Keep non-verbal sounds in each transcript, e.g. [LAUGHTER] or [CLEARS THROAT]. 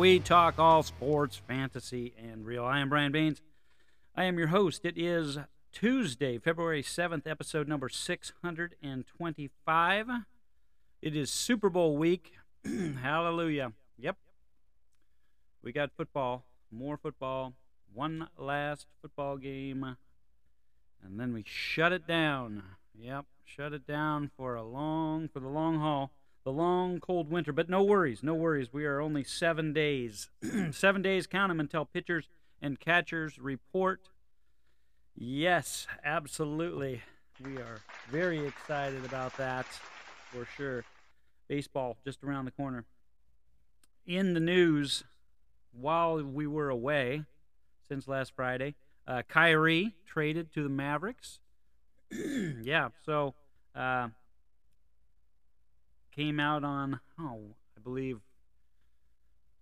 we talk all sports, fantasy, and real. I am Brian Baines. I am your host. It is Tuesday, February 7th, episode number 625. It is Super Bowl week. [CLEARS THROAT] Hallelujah. Yep. We got football, more football, one last football game, and then we shut it down. Yep, shut it down for a long, for the long haul the long cold winter. But no worries, no worries. We are only seven days, [CLEARS THROAT] seven days, count them until pitchers and catchers report. Yes, absolutely. We are very excited about that for sure. Baseball just around the corner. In the news, while we were away since last Friday, uh, Kyrie traded to the Mavericks. [CLEARS THROAT] yeah, so uh, came out on, oh, I believe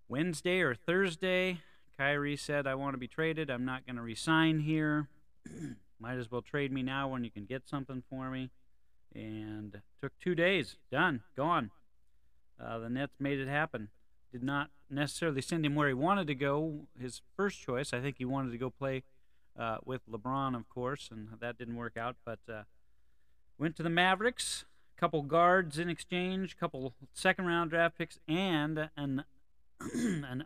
Wednesday or Thursday. Kyrie said, I want to be traded. I'm not going to resign here. [CLEARS THROAT] Might as well trade me now when you can get something for me. And took two days. Done. Gone. Uh, the Nets made it happen. Did not necessarily send him where he wanted to go. His first choice, I think he wanted to go play uh, with LeBron, of course, and that didn't work out. But uh, went to the Mavericks couple guards in exchange, couple second round draft picks, and an [CLEARS THROAT] an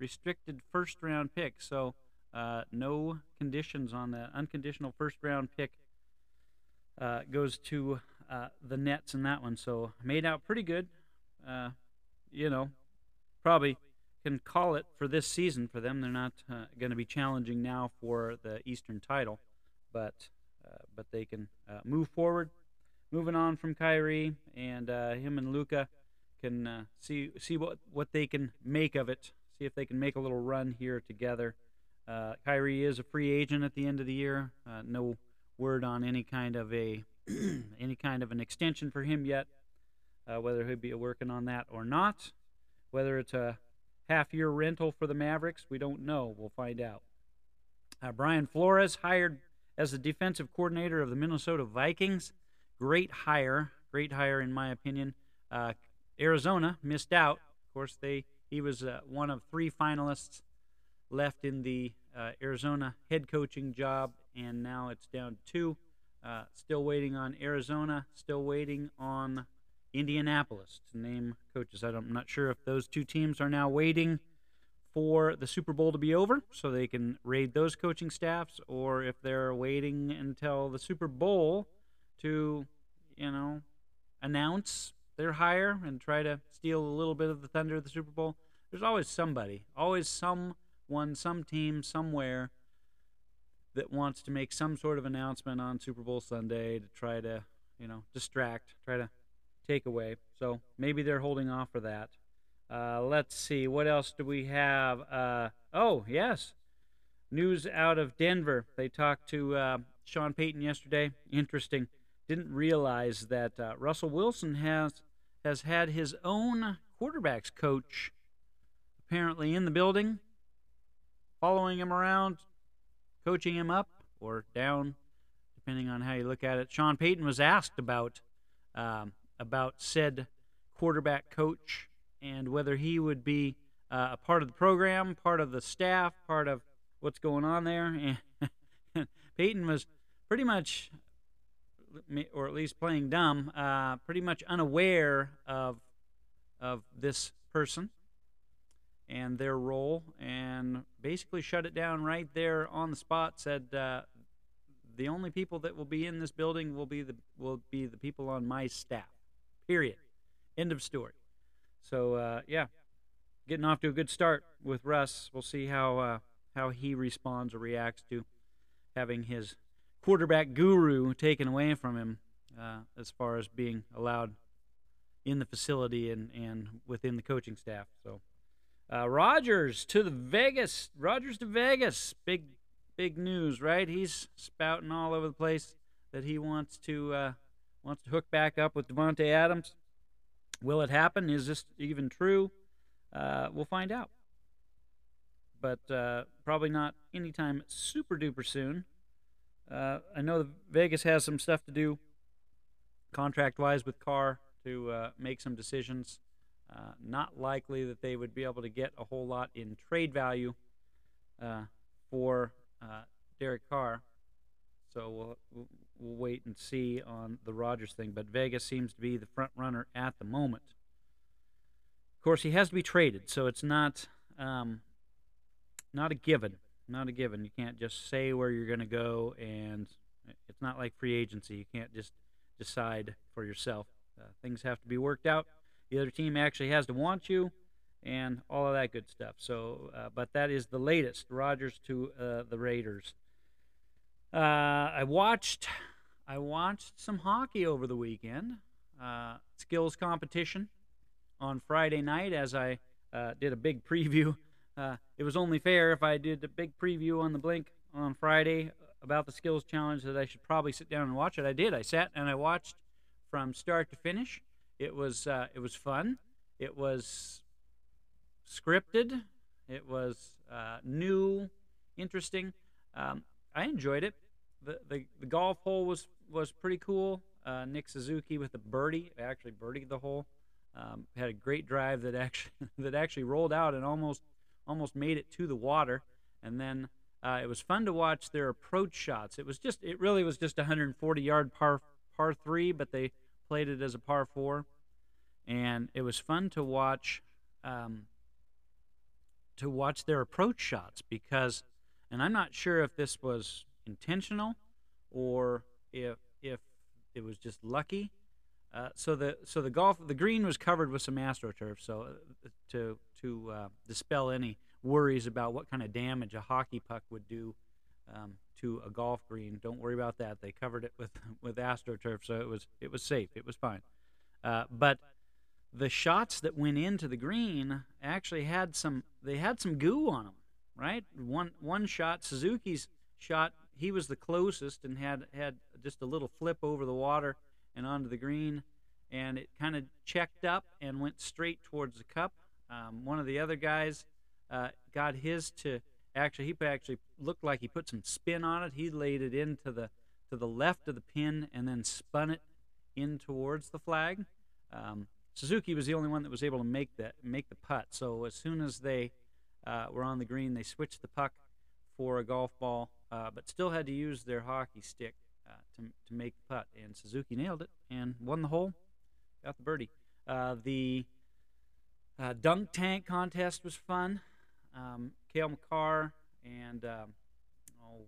unrestricted first round pick. So uh, no conditions on that unconditional first round pick uh, goes to uh, the Nets in that one. So made out pretty good. Uh, you know, probably can call it for this season for them. They're not uh, going to be challenging now for the Eastern title, but uh, but they can move forward moving on from Kyrie, and uh, him and Luka can uh, see see what what they can make of it. See if they can make a little run here together. Uh, Kyrie is a free agent at the end of the year. Uh, no word on any kind of a [CLEARS THROAT] any kind of an extension for him yet. Uh, whether he'll be working on that or not, whether it's a half-year rental for the Mavericks, we don't know. We'll find out. Uh, Brian Flores hired as the defensive coordinator of the Minnesota Vikings. Great hire, great hire in my opinion. Uh, Arizona missed out. Of course, they he was uh, one of three finalists left in the uh, Arizona head coaching job, and now it's down two. Uh, still waiting on Arizona. Still waiting on Indianapolis to name coaches. I'm not sure if those two teams are now waiting for the Super Bowl to be over so they can raid those coaching staffs, or if they're waiting until the Super Bowl to, you know, announce their hire and try to steal a little bit of the thunder of the Super Bowl. There's always somebody, always someone, some team, somewhere that wants to make some sort of announcement on Super Bowl Sunday to try to, you know, distract, try to take away. So maybe they're holding off for that. Uh, let's see, what else do we have? Uh, oh, yes. News out of Denver. They talked to uh, Sean Payton yesterday. Interesting didn't realize that uh, Russell Wilson has has had his own quarterbacks coach apparently in the building, following him around, coaching him up or down, depending on how you look at it. Sean Payton was asked about um, about said quarterback coach and whether he would be uh, a part of the program, part of the staff, part of what's going on there. And [LAUGHS] Payton was pretty much or at least playing dumb, uh, pretty much unaware of of this person and their role, and basically shut it down right there on the spot. Said uh, the only people that will be in this building will be the will be the people on my staff. Period. End of story. So uh, yeah, getting off to a good start with Russ. We'll see how uh, how he responds or reacts to having his quarterback guru taken away from him uh, as far as being allowed in the facility and, and within the coaching staff. So, uh, Rodgers to the Vegas. Rodgers to Vegas. Big, big news, right? He's spouting all over the place that he wants to uh, wants to hook back up with Davante Adams. Will it happen? Is this even true? Uh, we'll find out. But uh, probably not anytime super duper soon. Uh, I know Vegas has some stuff to do contract wise with Carr to uh, make some decisions. Uh, not likely that they would be able to get a whole lot in trade value uh, for uh, Derek Carr. So we'll, we'll wait and see on the Rodgers thing. But Vegas seems to be the front runner at the moment. Of course, he has to be traded, so it's not um, not a given. Not a given. You can't just say where you're going to go, and it's not like free agency. You can't just decide for yourself. Uh, things have to be worked out. The other team actually has to want you, and all of that good stuff. So, uh, but that is the latest. Rodgers to uh, the Raiders. Uh, I watched, I watched some hockey over the weekend. Uh, skills competition on Friday night as I uh, did a big [LAUGHS] preview. It was only fair if I did a big preview on the Blink on Friday about the skills challenge that I should probably sit down and watch it. I did. I sat and I watched from start to finish. It was uh, it was fun. It was scripted. It was uh, new, interesting. Um, I enjoyed it. The, the the golf hole was was pretty cool. Uh, Nick Suzuki with the birdie actually birdied the hole. Um, had a great drive that actually [LAUGHS] that actually rolled out and almost almost made it to the water. And then uh, it was fun to watch their approach shots. It was just it really was just 140 yard par par three, but they played it as a par four, and it was fun to watch um, to watch their approach shots because, and I'm not sure if this was intentional or if if it was just lucky. Uh, so the so the golf the green was covered with some astroturf, so uh, to to uh, dispel any worries about what kind of damage a hockey puck would do um, to a golf green. Don't worry about that. They covered it with [LAUGHS] with AstroTurf, so it was it was safe. It was fine. Uh, but the shots that went into the green actually had some they had some goo on them. Right, one one shot Suzuki's shot. He was the closest and had had just a little flip over the water and onto the green, and it kind of checked up and went straight towards the cup. Um, one of the other guys uh, got his to Actually, he actually looked like he put some spin on it. He laid it into the to the left of the pin and then spun it in towards the flag. Um, Suzuki was the only one that was able to make that make the putt. So as soon as they uh, were on the green, they switched the puck for a golf ball, uh, but still had to use their hockey stick uh, to to make the putt. And Suzuki nailed it and won the hole, got the birdie. Uh, the uh, dunk tank contest was fun. Um, Cale Makar and um, oh,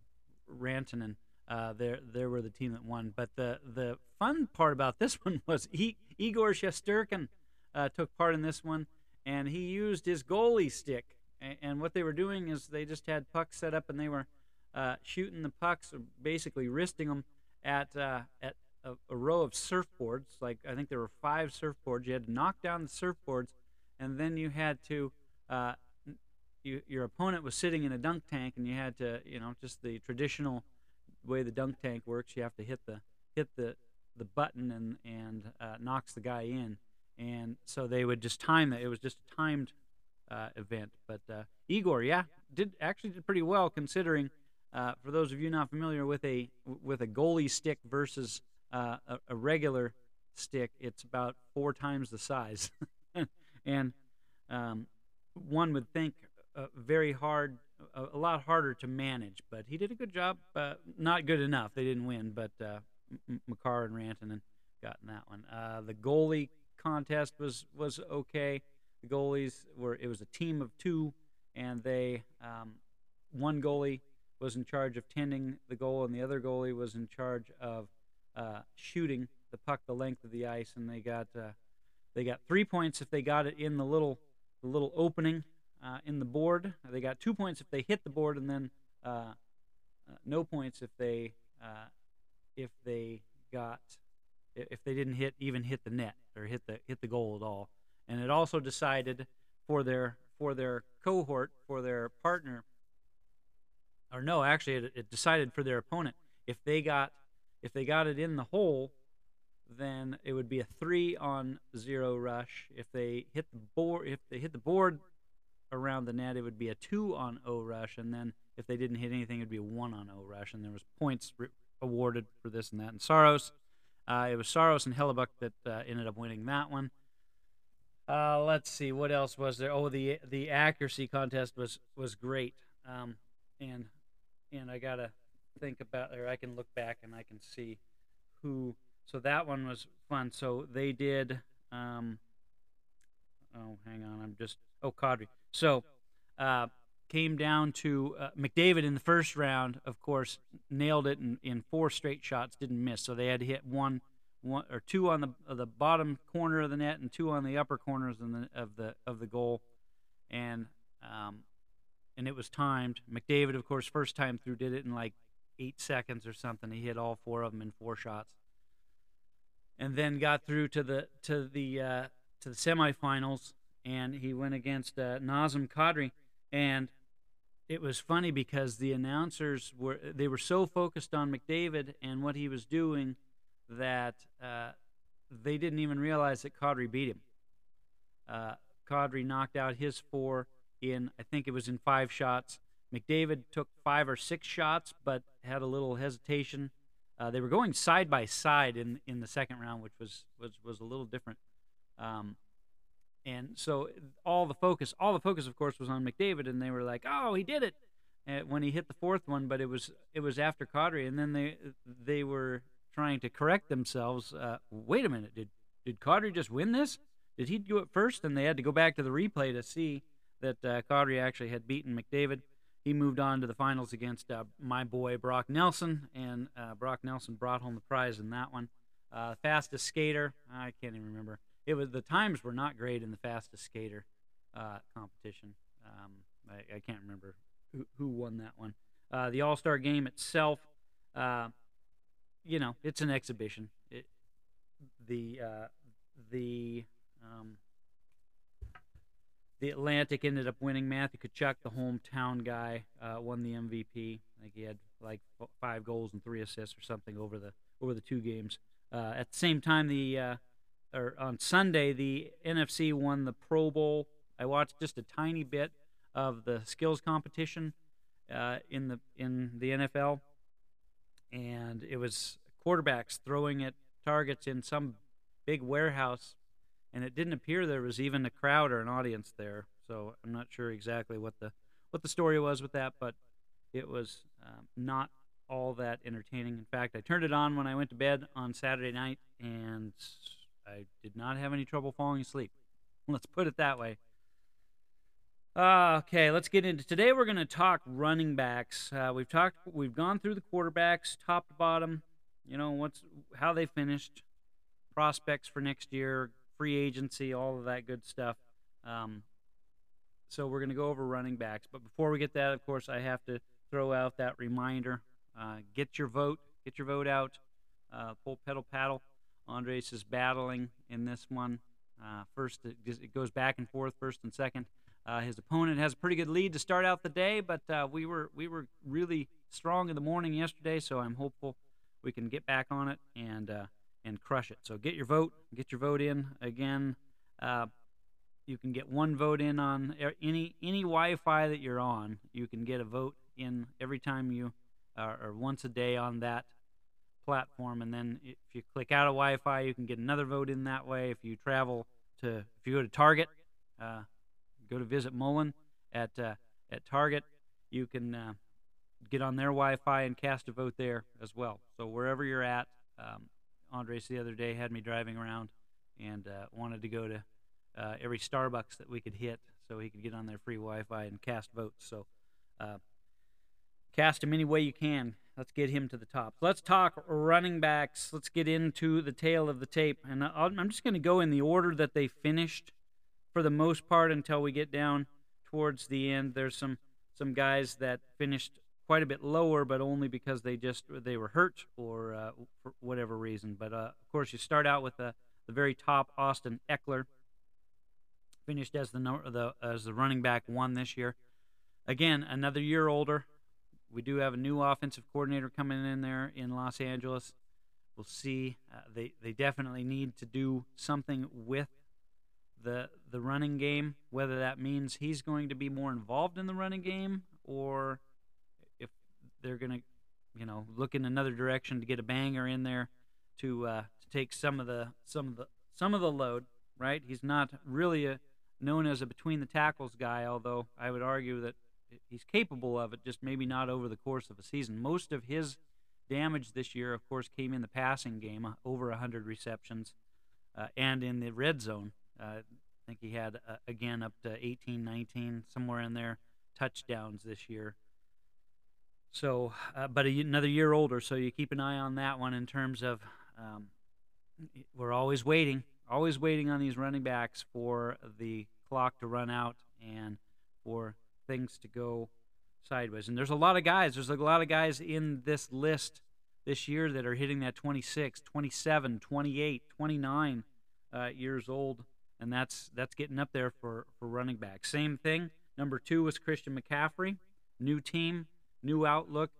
Rantanen. Uh, there, there were the team that won. But the the fun part about this [LAUGHS] one was he, Igor Shesterkin uh, took part in this one, and he used his goalie stick. And, and, what they were doing is they just had pucks set up, and they were uh, shooting the pucks, or basically wristing them at uh, at a, a, row of surfboards. Like I think there were five surfboards. You had to knock down the surfboards, and then you had to uh, you, your opponent was sitting in a dunk tank and you had to, you know, just the traditional way the dunk tank works. You have to hit the hit the the button and and uh, knocks the guy in. And so they would just time that. It was just a timed uh, event. But uh, Igor, yeah, did actually did pretty well considering. Uh, for those of you not familiar with a with a goalie stick versus uh, a, a regular stick, it's about four times the size, [LAUGHS] and um, one would think uh, very hard, a, a, lot harder to manage. But he did a good job. Uh, not good enough. They didn't win, but uh, M- Makar and Rantanen got in that one. Uh, the goalie contest was was okay. The goalies were it was a team of two, and they um, one goalie was in charge of tending the goal, and the other goalie was in charge of uh, shooting the puck the length of the ice, and they got uh, they got three points if they got it in the little the little opening uh, in the board. They got two points if they hit the board, and then uh, uh, no points if they uh, if they got if they didn't hit even hit the net or hit the hit the goal at all. And it also decided for their for their cohort for their partner or no, actually it, it decided for their opponent if they got if they got it in the hole then it would be a three on zero rush. If they hit the board, if they hit the board around the net, it would be a two on O rush, and then if they didn't hit anything, it'd be a one on O rush, and there was points re- awarded for this and that. And Saros Uh, it was Saros and Hellebuyck that uh, ended up winning that one. Uh, let's see what else was there. Oh, the the accuracy contest was was great. Um, and and I gotta think about, or I can look back and I can see who. So that one was fun. So they did. Um, oh, hang on. I'm just. Oh, Kadri. So uh, came down to uh, McDavid in the first round. Of course, nailed it in, in four straight shots. Didn't miss. So they had to hit one one or two on the the bottom corner of the net and two on the upper corners of the of the of the goal, and um, and it was timed. McDavid, of course, first time through did it in like eight seconds or something. He hit all four of them in four shots, and then got through to the to the uh, to the semifinals, and he went against uh, Nazem Kadri, and it was funny because the announcers were they were so focused on McDavid and what he was doing that uh, they didn't even realize that Kadri beat him. Uh, Kadri knocked out his four in, I think it was in five shots. McDavid took five or six shots, but had a little hesitation. Uh, they were going side by side in in the second round, which was was was a little different. Um, and so all the focus, all the focus, of course, was on McDavid, and they were like, "Oh, he did it!" Uh, when he hit the fourth one, but it was it was after Kadri, and then they they were trying to correct themselves. Uh, wait a minute, did did Kadri just win this? Did he do it first? And they had to go back to the replay to see that uh, actually had beaten McDavid. He moved on to the finals against uh, my boy Brock Nelson, and uh, Brock Nelson brought home the prize in that one. Uh, fastest skater, I can't even remember. It was the times were not great in the fastest skater uh, competition. Um, I, I, can't remember who, who won that one. Uh, the All Star game itself, you know, it's an exhibition. It, the uh, the um, the Atlantic ended up winning. Matthew Tkachuk, the hometown guy, uh, won the MVP. I think he had like five goals and three assists or something over the over the two games. Uh, at the same time, the uh, or on Sunday, the NFC won the Pro Bowl. I watched just a tiny bit of the skills competition uh, in the in the NFL and it was quarterbacks throwing at targets in some big warehouse, and it didn't appear there was even a crowd or an audience there. So I'm not sure exactly what the what the story was with that, but it was um, not all that entertaining. In fact, I turned it on when I went to bed on Saturday night, and I did not have any trouble falling asleep. Let's put it that way. Uh, okay, let's get into today. We're going to talk running backs. Uh, we've talked, we've gone through the quarterbacks, top to bottom. You know what's how they finished, prospects for next year, free agency, all of that good stuff. Um, so we're going to go over running backs. But before we get that, of course, I have to throw out that reminder: uh, get your vote, get your vote out. Uh, full pedal paddle. Andres is battling in this one. Uh, first, it goes back and forth, first and second. Uh, his opponent has a pretty good lead to start out the day, but uh, we were we were really strong in the morning yesterday, so I'm hopeful we can get back on it and uh, and crush it. So get your vote, get your vote in again. Uh, you can get one vote in on any any Wi-Fi that you're on. You can get a vote in every time you uh, or once a day on that platform, and then if you click out of Wi-Fi, you can get another vote in that way. If you travel to if you go to Target uh, go to visit Mullen at uh, at Target. You can uh, get on their Wi-Fi and cast a vote there as well. So wherever you're at, um, Andres the other day had me driving around and uh, wanted to go to uh, every Starbucks that we could hit so he could get on their free Wi-Fi and cast votes. So uh, cast him any way you can. Let's get him to the top. Let's talk running backs. Let's get into the tale of the tape, and I'm just going to go in the order that they finished for the most part until we get down towards the end. There's some some guys that finished quite a bit lower, but only because they just they were hurt or uh, for whatever reason. But uh, of course, you start out with the the very top. Austin Ekeler, finished as the the as the running back one this year. Again, another year older. We do have a new offensive coordinator coming in there in Los Angeles. We'll see. Uh, they they definitely need to do something with the the running game, whether that means he's going to be more involved in the running game or they're going to, you know, look in another direction to get a banger in there to uh, to take some of the some of the some of the load. Right, he's not really a, known as a between the tackles guy, although I would argue that he's capable of it, just maybe not over the course of a season. Most of his damage this year, of course, came in the passing game, uh, over 100 receptions, uh, and in the red zone. Uh, I think he had, uh, again, up to 18, 19, somewhere in there, touchdowns this year. So, uh, but a, another year older, so you keep an eye on that one in terms of um, we're always waiting, always waiting on these running backs for the clock to run out and for things to go sideways. And there's a lot of guys. There's a lot of guys in this list this year that are hitting that 26, 27, 28, 29 uh, years old, and that's that's getting up there for for running back. Same thing. Number two was Christian McCaffrey. New team, new outlook.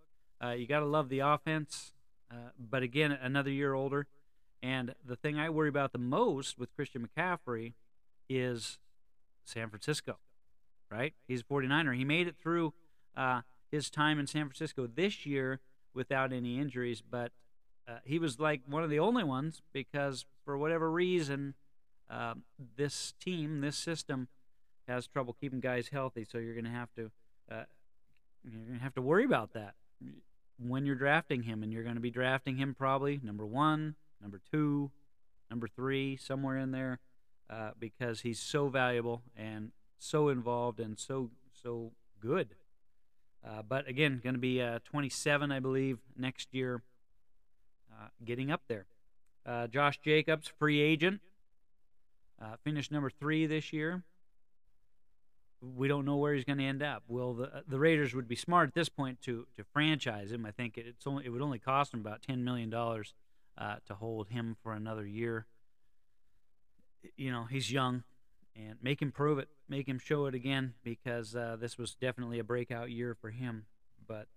Uh, you got to love the offense, uh, but again, another year older. And the thing I worry about the most with Christian McCaffrey is San Francisco, right? He's a 49er. He made it through uh, his time in San Francisco this year without any injuries, but uh, he was like one of the only ones because for whatever reason, uh, this team, this system, has trouble keeping guys healthy. So you're going to have to uh, you're going to have to worry about that when you're drafting him, and you're going to be drafting him probably number one, number two, number three, somewhere in there, uh, because he's so valuable and so involved and so so good. Uh, but again, going to be uh, 27, I believe, next year. Uh, getting up there. Uh, Josh Jacobs, free agent, uh, finished number three this year. We don't know where he's going to end up. Well, the uh, the Raiders would be smart at this point to to franchise him? I think it's only it would only cost them about 10 million dollars to hold him for another year. You know, he's young and make him prove it, make him show it again, because uh, this was definitely a breakout year for him. But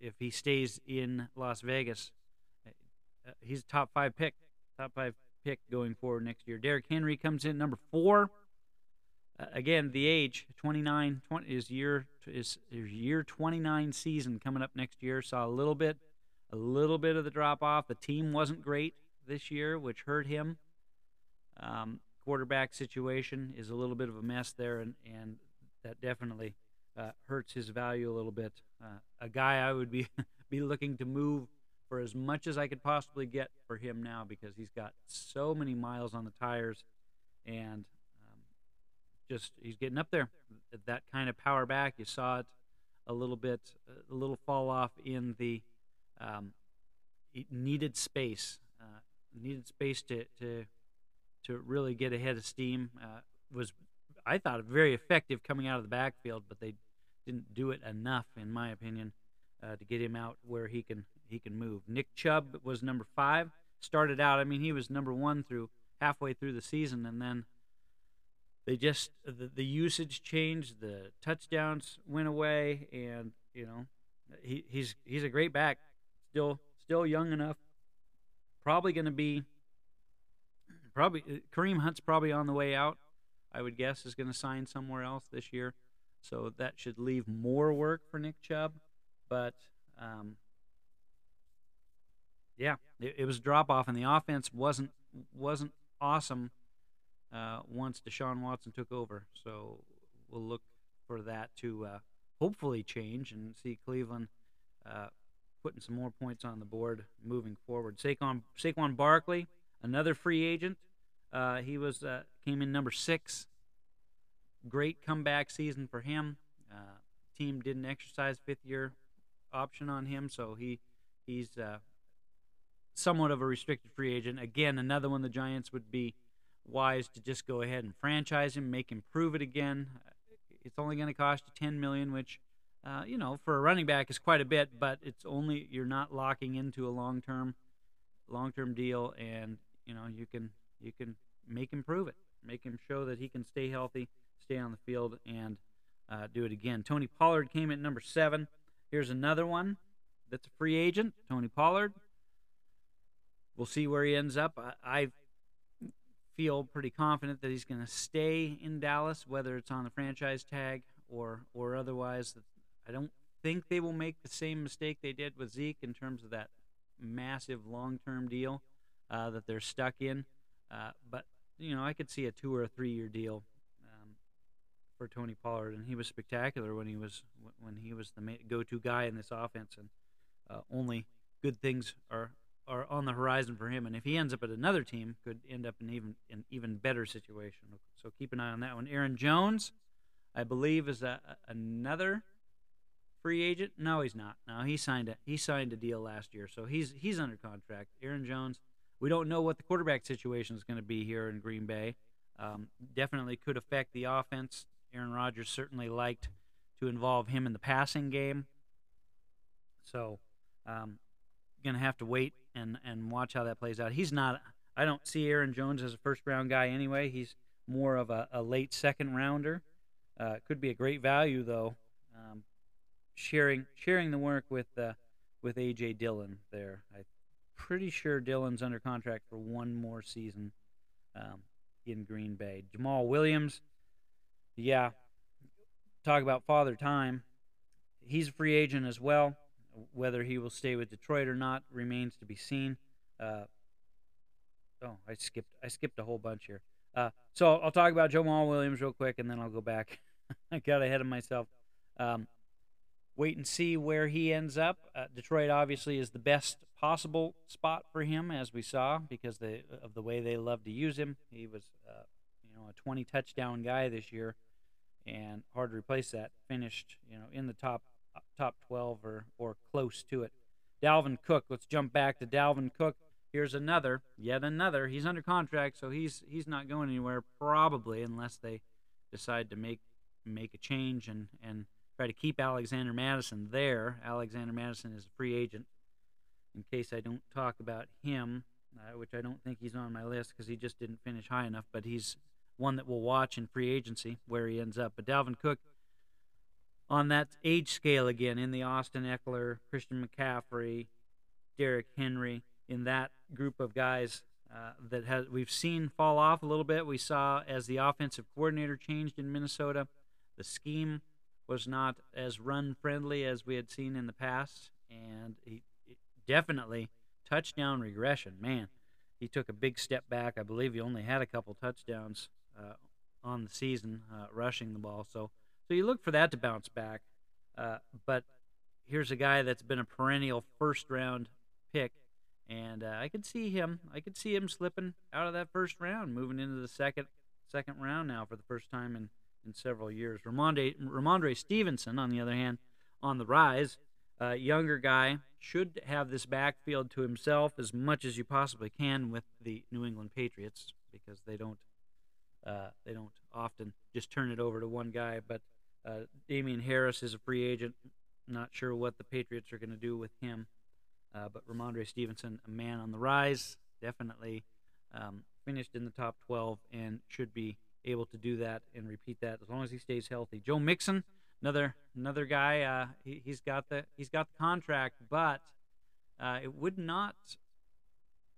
if he stays in Las Vegas, uh, he's a top five pick, top five pick going forward next year. Derrick Henry comes in number four. Again, the age 29 20, is year is, is year 29 season coming up next year. Saw a little bit, a little bit of the drop off. The team wasn't great this year, which hurt him. Um, quarterback situation is a little bit of a mess there, and, and that definitely uh, hurts his value a little bit. Uh, a guy I would be [LAUGHS] be looking to move for as much as I could possibly get for him now because he's got so many miles on the tires, and just he's getting up there. That kind of power back, you saw it a little bit, a little fall off in the um, needed space, uh, needed space to to to really get ahead of steam. Uh, was I thought very effective coming out of the backfield, but they didn't do it enough, in my opinion, uh, to get him out where he can he can move. Nick Chubb was number five. Started out, I mean, he was number one through halfway through the season, and then they just the, the usage changed, the touchdowns went away, and you know he, he's he's a great back, still still young enough, probably going to be probably Kareem Hunt's probably on the way out. I would guess is going to sign somewhere else this year, so that should leave more work for Nick Chubb. But um, yeah, it, it was drop off, and the offense wasn't wasn't awesome uh, once Deshaun Watson took over. So we'll look for that to uh, hopefully change and see Cleveland uh, putting some more points on the board moving forward. Saquon Saquon Barkley another free agent. Uh, he was uh, came in number six. Great comeback season for him. Uh, team didn't exercise fifth year option on him, so he he's somewhat of a restricted free agent. Again, another one the Giants would be wise to just go ahead and franchise him, make him prove it again. It's only going to cost you ten million, which uh, you know for a running back is quite a bit, but it's only you're not locking into a long term long term deal, and you know you can you can make him prove it, make him show that he can stay healthy, stay on the field, and uh, do it again. Tony Pollard came in number seven. Here's another one that's a free agent. Tony Pollard. We'll see where he ends up. I, I feel pretty confident that he's going to stay in Dallas, whether it's on the franchise tag or or otherwise. I don't think they will make the same mistake they did with Zeke in terms of that massive long-term deal. uh, that they're stuck in. Uh, but you know, I could see a two or a three year deal um, for Tony Pollard, and he was spectacular when he was when he was the go to guy in this offense, and uh, only good things are are on the horizon for him. And if he ends up at another team, could end up in even an even better situation. So keep an eye on that one. Aaron Jones, I believe, is a, another free agent. No, he's not. No, he signed a he signed a deal last year, so he's he's under contract. Aaron Jones. We don't know what the quarterback situation is going to be here in Green Bay. Um, definitely could affect the offense. Aaron Rodgers certainly liked to involve him in the passing game. So, um, going to have to wait and and watch how that plays out. He's not. I don't see Aaron Jones as a first round guy anyway. He's more of a, a late second rounder. Uh, could be a great value though. Um, sharing sharing the work with uh, with AJ Dillon there. I'm pretty sure Dillon's under contract for one more season um, in Green Bay. Jamaal Williams, yeah. Talk about father time. He's a free agent as well. Whether he will stay with Detroit or not remains to be seen. Uh, oh, I skipped I skipped a whole bunch here. Uh, so I'll talk about Jamaal Williams real quick, and then I'll go back. [LAUGHS] I got ahead of myself. Um, wait and see where he ends up. Uh, Detroit obviously is the best possible spot for him, as we saw, because they, of the way they love to use him. He was, uh, you know, a 20 touchdown guy this year, and hard to replace that. Finished, you know, in the top top 12 or, or close to it. Dalvin Cook. Let's jump back to Dalvin Cook. Here's another, yet another. He's under contract, so he's he's not going anywhere probably unless they decide to make make a change and and try to keep Alexander Mattison there. Alexander Mattison is a free agent. In case I don't talk about him, uh, which I don't think he's on my list because he just didn't finish high enough, but he's one that we'll watch in free agency where he ends up. But Dalvin Cook on that age scale again in the Austin Ekeler, Christian McCaffrey, Derrick Henry, in that group of guys uh, that has we've seen fall off a little bit. We saw as the offensive coordinator changed in Minnesota, the scheme was not as run friendly as we had seen in the past, and he definitely touchdown regression. Man, he took a big step back. I believe he only had a couple touchdowns uh, on the season uh, rushing the ball. So so you look for that to bounce back. Uh, but here's a guy that's been a perennial first round pick, and uh, I could see him. I could see him slipping out of that first round, moving into the second second round now for the first time in, in several years. Ramondre, Rhamondre Stevenson, on the other hand, on the rise. Uh, younger guy should have this backfield to himself as much as you possibly can with the New England Patriots because they don't uh, they don't often just turn it over to one guy. But uh, Damien Harris is a free agent. Not sure what the Patriots are going to do with him. Uh, but Rhamondre Stevenson, a man on the rise, definitely um, finished in the top 12 and should be able to do that and repeat that as long as he stays healthy. Joe Mixon, another another guy. Uh, he, has got the he's got the contract, but uh, it would not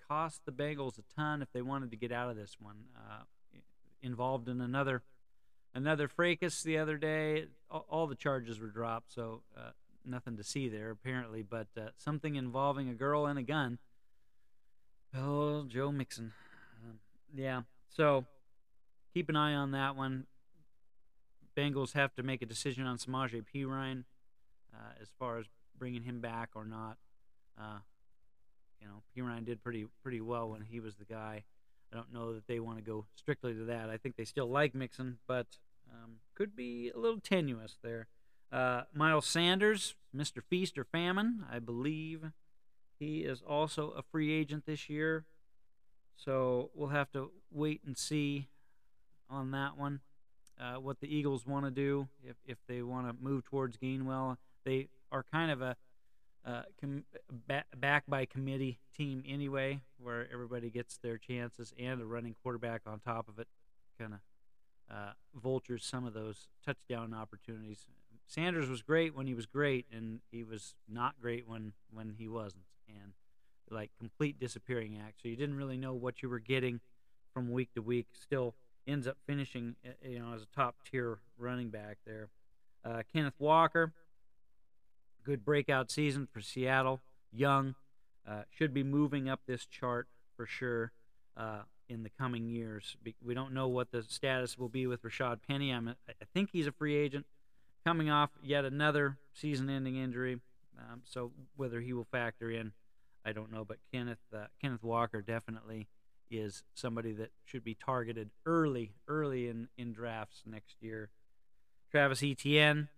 cost the Bengals a ton if they wanted to get out of this one. Uh, involved in another another fracas the other day. All, the charges were dropped, so uh, nothing to see there apparently. But uh, something involving a girl and a gun. Oh, Joe Mixon. Um, yeah, so keep an eye on that one. Bengals have to make a decision on Samaje Perine uh, as far as bringing him back or not. Uh, you know, Perine did pretty pretty well when he was the guy. I don't know that they want to go strictly to that. I think they still like Mixon, but um, could be a little tenuous there. Uh, Miles Sanders, Mr. Feast or Famine, I believe he is also a free agent this year. So we'll have to wait and see on that one uh, what the Eagles want to do if, if they want to move towards Gainwell. They are kind of a uh, com- back, back by committee team anyway, where everybody gets their chances and a running quarterback on top of it kind of uh, vultures some of those touchdown opportunities. Sanders was great when he was great, and he was not great when, when he wasn't. And like complete disappearing act. So you didn't really know what you were getting from week to week. Still ends up finishing, uh, you know, as a top tier running back there. Uh, Kenneth Walker, good breakout season for Seattle. Young, uh, should be moving up this chart for sure uh, in the coming years. We don't know what the status will be with Rashad Penny. I'm, I think he's a free agent coming off yet another season-ending injury. Um, so whether he will factor in, I don't know. But Kenneth uh, Kenneth Walker definitely is somebody that should be targeted early, early in, in drafts next year. Travis Etienne,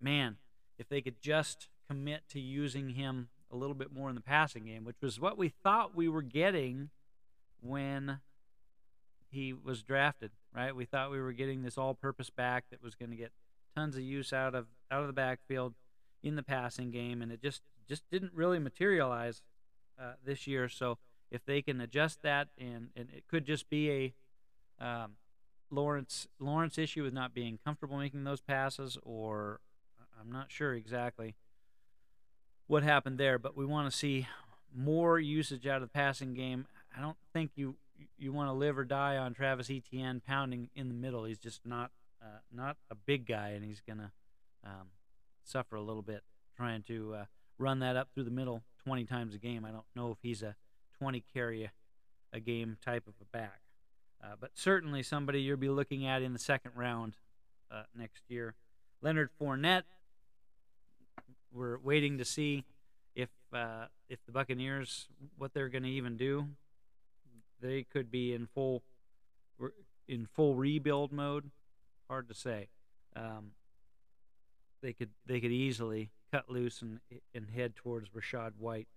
man, if they could just commit to using him a little bit more in the passing game, which was what we thought we were getting when he was drafted, right? We thought we were getting this all-purpose back that was going to get tons of use out of out of the backfield in the passing game, and it just just didn't really materialize uh, this year. So if they can adjust that, and and it could just be a um, Lawrence Lawrence issue with not being comfortable making those passes, or I'm not sure exactly what happened there, but we want to see more usage out of the passing game. I don't think you you want to live or die on Travis Etienne pounding in the middle. He's just not uh, not a big guy, and he's gonna um, suffer a little bit trying to uh, run that up through the middle 20 times a game. I don't know if he's a 20 carry a, game type of a back, uh, but certainly somebody you'll be looking at in the second round uh, next year. Leonard Fournette. We're waiting to see if uh, if the Buccaneers what they're going to even do. They could be in full in full rebuild mode. Hard to say. Um, they could they could easily cut loose and and head towards Rachaad White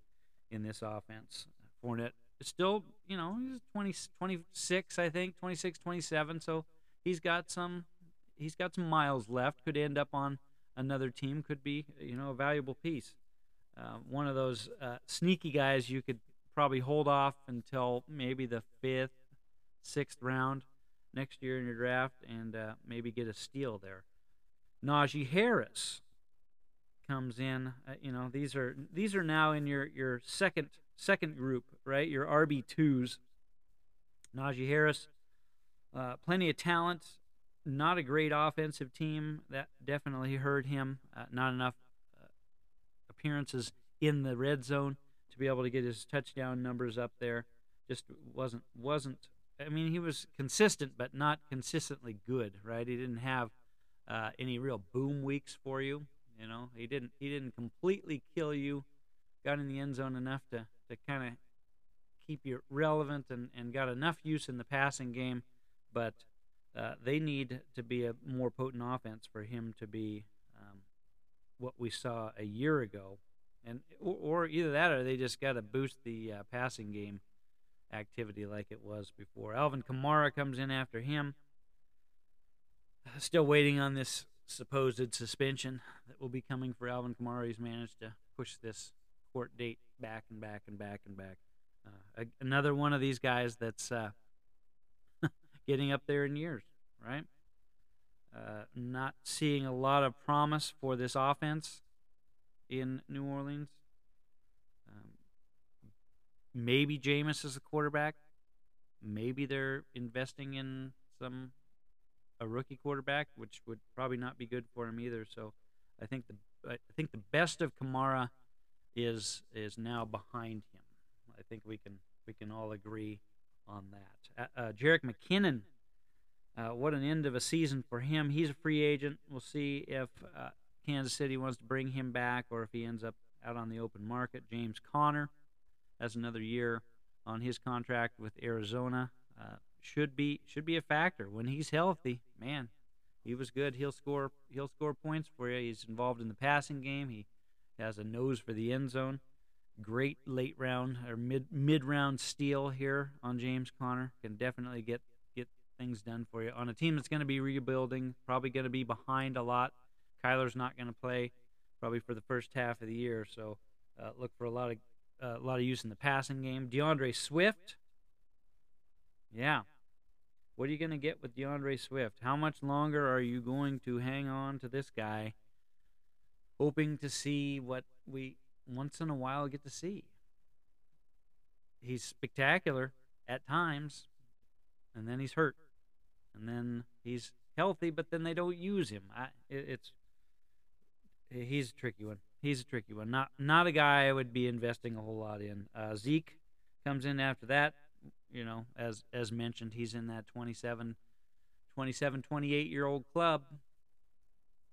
in this offense. Fournette is still, you know, he's 20, 26, I think, 26, 27, so he's got some he's got some miles left. Could end up on another team. Could be, you know, a valuable piece. Uh, one of those uh, sneaky guys you could probably hold off until maybe the fifth, sixth round next year in your draft and uh, maybe get a steal there. Najee Harris comes in. Uh, you know, these are these are now in your your second second group, right? Your RB twos. Najee Harris, uh, plenty of talent. Not a great offensive team. That definitely hurt him. Uh, not enough uh, appearances in the red zone to be able to get his touchdown numbers up there. Just wasn't wasn't. I mean, he was consistent, but not consistently good, right? He didn't have uh, any real boom weeks for you. You know, he didn't he didn't completely kill you. Got in the end zone enough to to kind of keep you relevant and and got enough use in the passing game, but uh, they need to be a more potent offense for him to be um, what we saw a year ago, and or, or either that or they just got to boost the uh, passing game activity like it was before. Alvin Kamara comes in after him. [SIGHS] Still waiting on this supposed suspension that will be coming for Alvin Kamara. He's managed to push this court date back and back and back and back. Uh, another one of these guys that's uh, getting up there in years, right? Uh, not seeing a lot of promise for this offense in New Orleans. Um, maybe Jameis is the quarterback. Maybe they're investing in some a rookie quarterback, which would probably not be good for him either. So I think the I think the best of Kamara is is now behind him. I think we can we can all agree on that. Uh, uh, Jerick McKinnon, uh, what an end of a season for him. He's a free agent. We'll see if uh, Kansas City wants to bring him back or if he ends up out on the open market. James Conner has another year on his contract with Arizona. Uh, should be should be a factor when he's healthy. Man, he was good. He'll score he'll score points for you. He's involved in the passing game. He has a nose for the end zone. Great late round or mid mid round steal here on James Conner. Can definitely get get things done for you on a team that's going to be rebuilding. Probably going to be behind a lot. Kyler's not going to play probably for the first half of the year, so uh, look for a lot of uh, a lot of use in the passing game. DeAndre Swift, yeah, what are you going to get with DeAndre Swift? How much longer are you going to hang on to this guy, hoping to see what we once in a while get to see? He's spectacular at times, and then he's hurt, and then he's healthy, but then they don't use him. I, it, it's he's a tricky one. He's a tricky one. Not not a guy I would be investing a whole lot in. Uh, Zeke comes in after that. You know, as as mentioned, he's in that 27, 27, 28 year old club.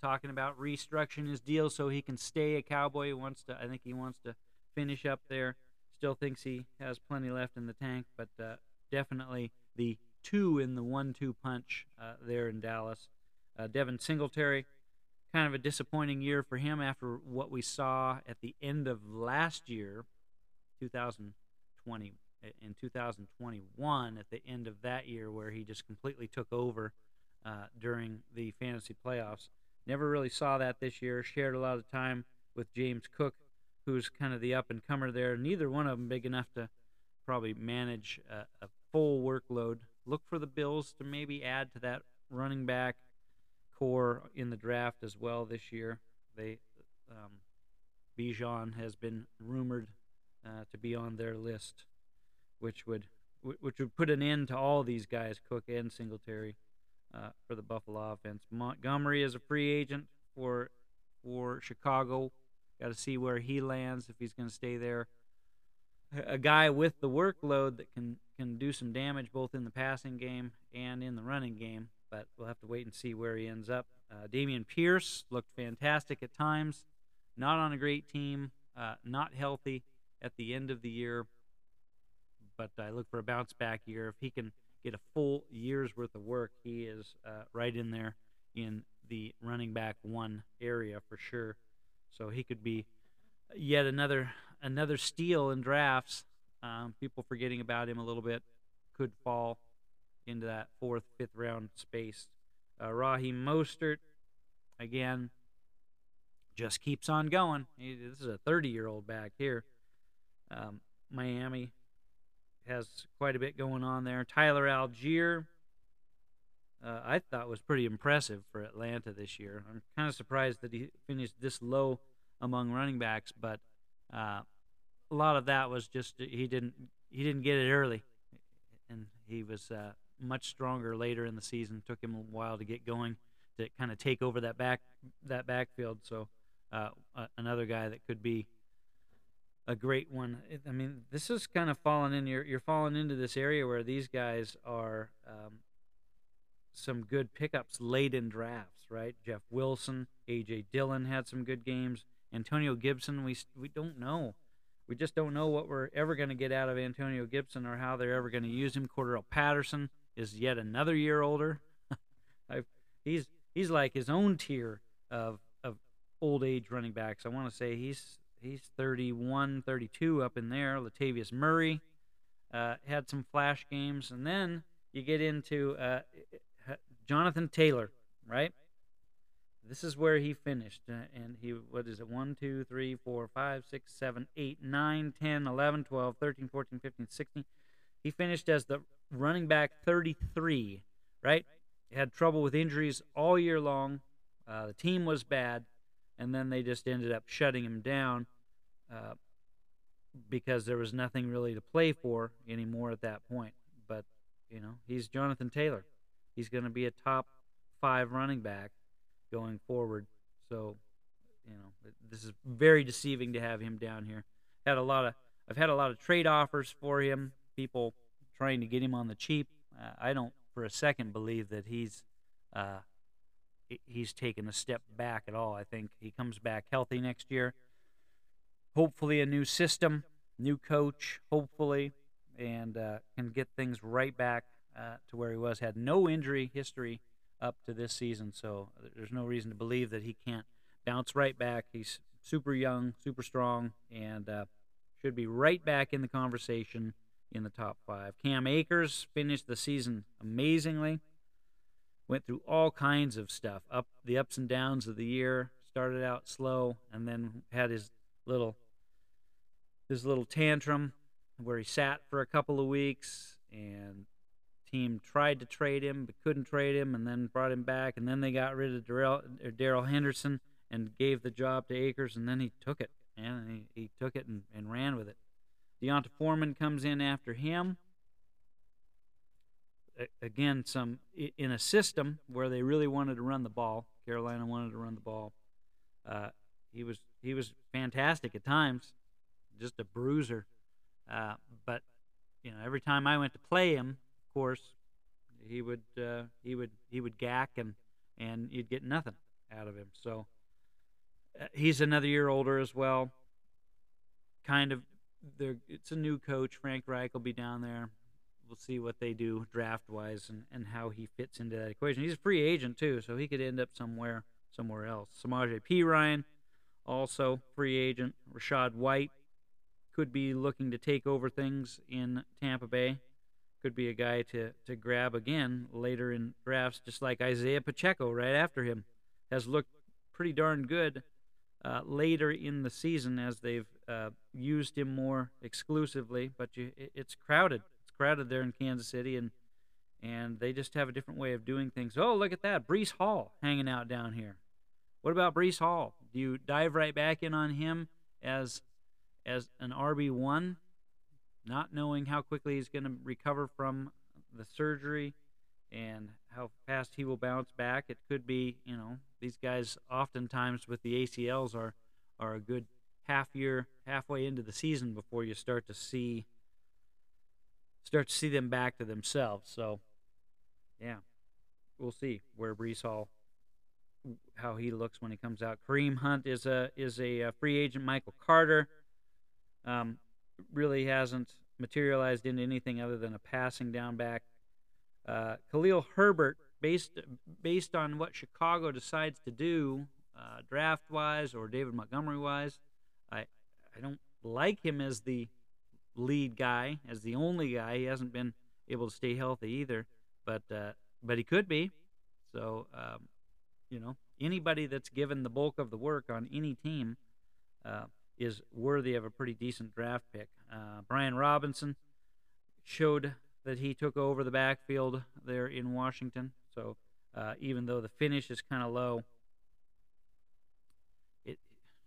Talking about restructuring his deal so he can stay a Cowboy. He wants to. I think he wants to finish up there. Still thinks he has plenty left in the tank, but uh, definitely the two in the one-two punch uh, there in Dallas. Uh, Devin Singletary, kind of a disappointing year for him after what we saw at the end of last year, 2020, in 2021, at the end of that year, where he just completely took over uh, during the fantasy playoffs. Never really saw that this year. Shared a lot of time with James Cook, who's kind of the up and comer there. Neither one of them big enough to probably manage a, a full workload. Look for the Bills to maybe add to that running back corps in the draft as well this year. They um, Bijan has been rumored uh, to be on their list, which would which would put an end to all these guys, Cook and Singletary, uh, for the Buffalo offense. Montgomery is a free agent for for Chicago. Got to see where he lands if he's going to stay there. A guy with the workload that can can do some damage both in the passing game and in the running game but we'll have to wait and see where he ends up. Uh, Dameon Pierce looked fantastic at times, not on a great team, uh, not healthy at the end of the year, but I look for a bounce back year. If he can get a full year's worth of work, he is uh, right in there in the running back one area for sure. So he could be yet another another steal in drafts. Um, people forgetting about him a little bit could fall into that fourth, fifth round space. Uh, Raheem Mostert, again, just keeps on going. He, this is a 30 year old back here. Um, Miami has quite a bit going on there. Tyler Allgeier, uh, I thought was pretty impressive for Atlanta this year. I'm kind of surprised that he finished this low among running backs, but uh, a lot of that was just he didn't he didn't get it early, and he was uh, much stronger later in the season. Took him a while to get going, to kind of take over that back that backfield. So uh, another guy that could be a great one. I mean, this is kind of falling in. You're you're falling into this area where these guys are um, some good pickups late in drafts, right? Jeff Wilson, A.J. Dillon had some good games. Antonio Gibson, we we don't know. We just don't know what we're ever going to get out of Antonio Gibson or how they're ever going to use him. Cordarrelle Patterson, is yet another year older. [LAUGHS] he's he's like his own tier of of old age running backs. I want to say he's he's 31, 32 up in there. Latavius Murray uh, had some flash games, and then you get into uh, Jonathan Taylor, right? This is where he finished, uh, and he what is it? 1, 2, 3, 4, 5, 6, 7, 8, 9, 10, 11, 12, 13, 14, 15, 16. He finished as the running back 33, right? Had trouble with injuries all year long. Uh, the team was bad, and then they just ended up shutting him down uh, because there was nothing really to play for anymore at that point. But, you know, he's Jonathan Taylor. He's going to be a top five running back going forward. So, you know, this is very deceiving to have him down here. Had a lot of I've had a lot of trade offers for him. People trying to get him on the cheap. Uh, I don't for a second believe that he's uh, he's taken a step back at all. I think he comes back healthy next year. Hopefully, a new system, new coach, hopefully, and uh, can get things right back uh, to where he was. Had no injury history up to this season, so there's no reason to believe that he can't bounce right back. He's super young, super strong, and uh, should be right back in the conversation in the top five. Cam Akers finished the season amazingly. Went through all kinds of stuff, up the ups and downs of the year. Started out slow, and then had his little his little tantrum where he sat for a couple of weeks, and team tried to trade him but couldn't trade him, and then brought him back, and then they got rid of Darrell Henderson and gave the job to Akers, and then he took it, and he, he took it and, and ran with it. D'Onta Foreman comes in after him. Again, some in a system where they really wanted to run the ball. Carolina wanted to run the ball. Uh, he was he was fantastic at times, just a bruiser. Uh, but you know, every time I went to play him, of course, he would uh, he would he would gack and and you'd get nothing out of him. So uh, he's another year older as well. Kind of. It's a new coach. Frank Reich will be down there. We'll see what they do draft wise and, and how he fits into that equation. He's a free agent too, so he could end up somewhere somewhere else. Samaje Perine, also free agent. Rachaad White could be looking to take over things in Tampa Bay. Could be a guy to, to grab again later in drafts, just like Isaiah Pacheco right after him has looked pretty darn good uh, later in the season as they've uh, used him more exclusively. But you, it, it's crowded. It's crowded there in Kansas City, and and they just have a different way of doing things. Oh, look at that, Breece Hall hanging out down here. What about Breece Hall? Do you dive right back in on him as as an RB one, not knowing how quickly he's going to recover from the surgery and how fast he will bounce back? It could be, you know, these guys oftentimes with the ACLs are are a good half year, halfway into the season before you start to see start to see them back to themselves. So, yeah, we'll see where Breece Hall how he looks when he comes out. Kareem Hunt is a is a, a free agent. Michael Carter um, really hasn't materialized into anything other than a passing down back. Uh, Khalil Herbert, based based on what Chicago decides to do uh, draft wise or David Montgomery wise, I I don't like him as the lead guy, as the only guy. He hasn't been able to stay healthy either, but uh, but he could be. So um, you know, anybody that's given the bulk of the work on any team uh, is worthy of a pretty decent draft pick. Uh, Brian Robinson showed that he took over the backfield there in Washington. So uh, even though the finish is kind of low, it,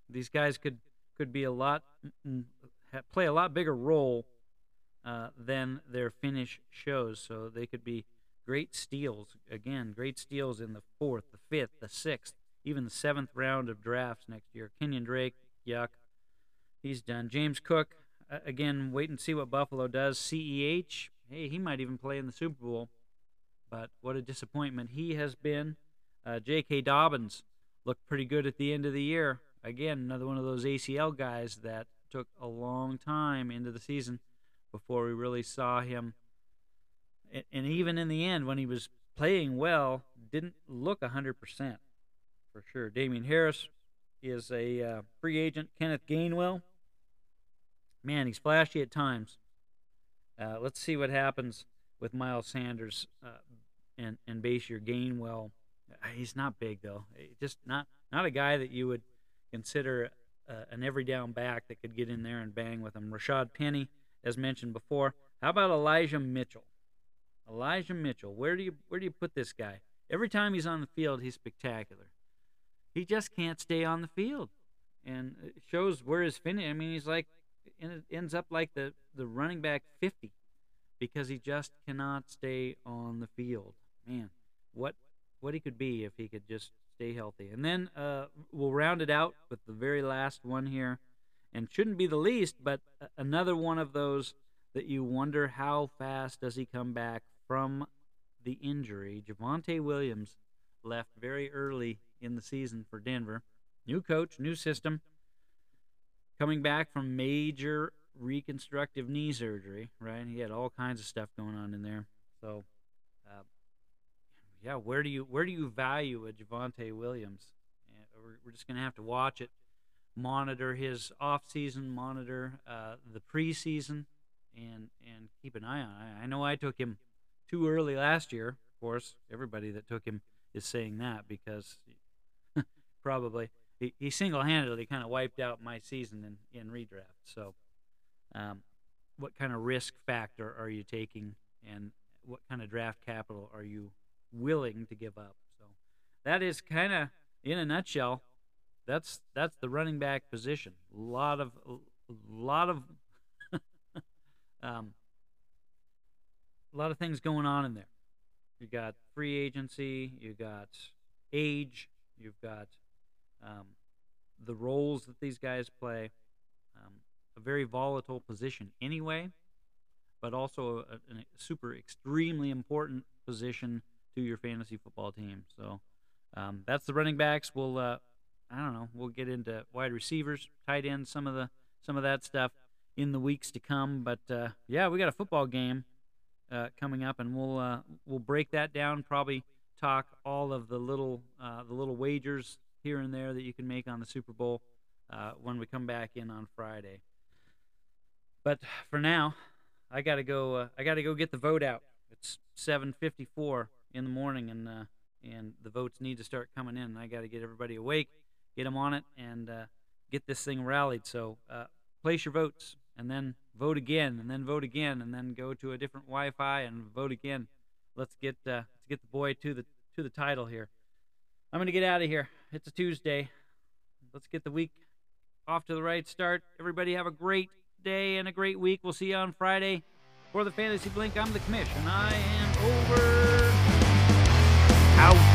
these guys could could be a lot play a lot bigger role uh, than their finish shows. So they could be great steals again, great steals in the fourth, the fifth, the sixth, even the seventh round of drafts next year. Kenyon Drake, yuck, he's done. James Cook, again, wait and see what Buffalo does. CEH, hey, he might even play in the Super Bowl, but what a disappointment he has been. Uh, J.K. Dobbins looked pretty good at the end of the year. Again, another one of those ACL guys that took a long time into the season before we really saw him. And even in the end, when he was playing well, didn't look 100% for sure. Damien Harris is a uh, free agent. Kenneth Gainwell, man, he's flashy at times. Uh, let's see what happens with Miles Sanders uh, and and Bashir Gainwell. Uh, he's not big though. Just not not a guy that you would consider uh, an every down back that could get in there and bang with him. Rashaad Penny, as mentioned before. How about Elijah Mitchell? Elijah Mitchell. Where do you where do you put this guy? Every time he's on the field, he's spectacular. He just can't stay on the field, and it shows where his finish. I mean, he's like ends up like the the running back 50 because he just cannot stay on the field. Man, what what he could be if he could just stay healthy. And then uh, we'll round it out with the very last one here, and shouldn't be the least, but another one of those that you wonder how fast does he come back from the injury. Javonte Williams left very early in the season for Denver. New coach, new system. Coming back from major reconstructive knee surgery, right? He had all kinds of stuff going on in there. So, uh, yeah, where do you where do you value a Javonte Williams? We're, just gonna have to watch it, monitor his off season, monitor uh, the preseason, and and keep an eye on. it. I know I took him too early last year. Of course, everybody that took him is saying that because probably he, he single-handedly kind of wiped out my season in, in redraft. So, um, what kind of risk factor are you taking, and what kind of draft capital are you willing to give up? So, that is kind of in a nutshell. That's that's the running back position. A lot of a lot of [LAUGHS] um, a lot of things going on in there. You got free agency, you got age, you've got um, the roles that these guys play. Um, a very volatile position anyway, but also a, a super extremely important position to your fantasy football team. So um, that's the running backs. We'll uh, I don't know. We'll get into wide receivers, tight ends, some of the some of that stuff in the weeks to come. But uh, yeah, we got a football game uh, coming up, and we'll uh, we'll break that down. Probably talk all of the little uh, the little wagers here and there that you can make on the Super Bowl uh, when we come back in on Friday. But for now, I gotta go. Uh, I gotta go get the vote out. It's 7:54 in the morning, and uh, and the votes need to start coming in. I gotta get everybody awake, get them on it, and uh, get this thing rallied. So uh, place your votes, and then vote again, and then vote again, and then go to a different Wi-Fi and vote again. Let's get uh, let's get the boy to the to the title here. I'm gonna get out of here. It's a Tuesday. Let's get the week off to the right start. Everybody have a great day and a great week. We'll see you on Friday. For the Fantasy Blink, I'm the Commish, and I am over. Out.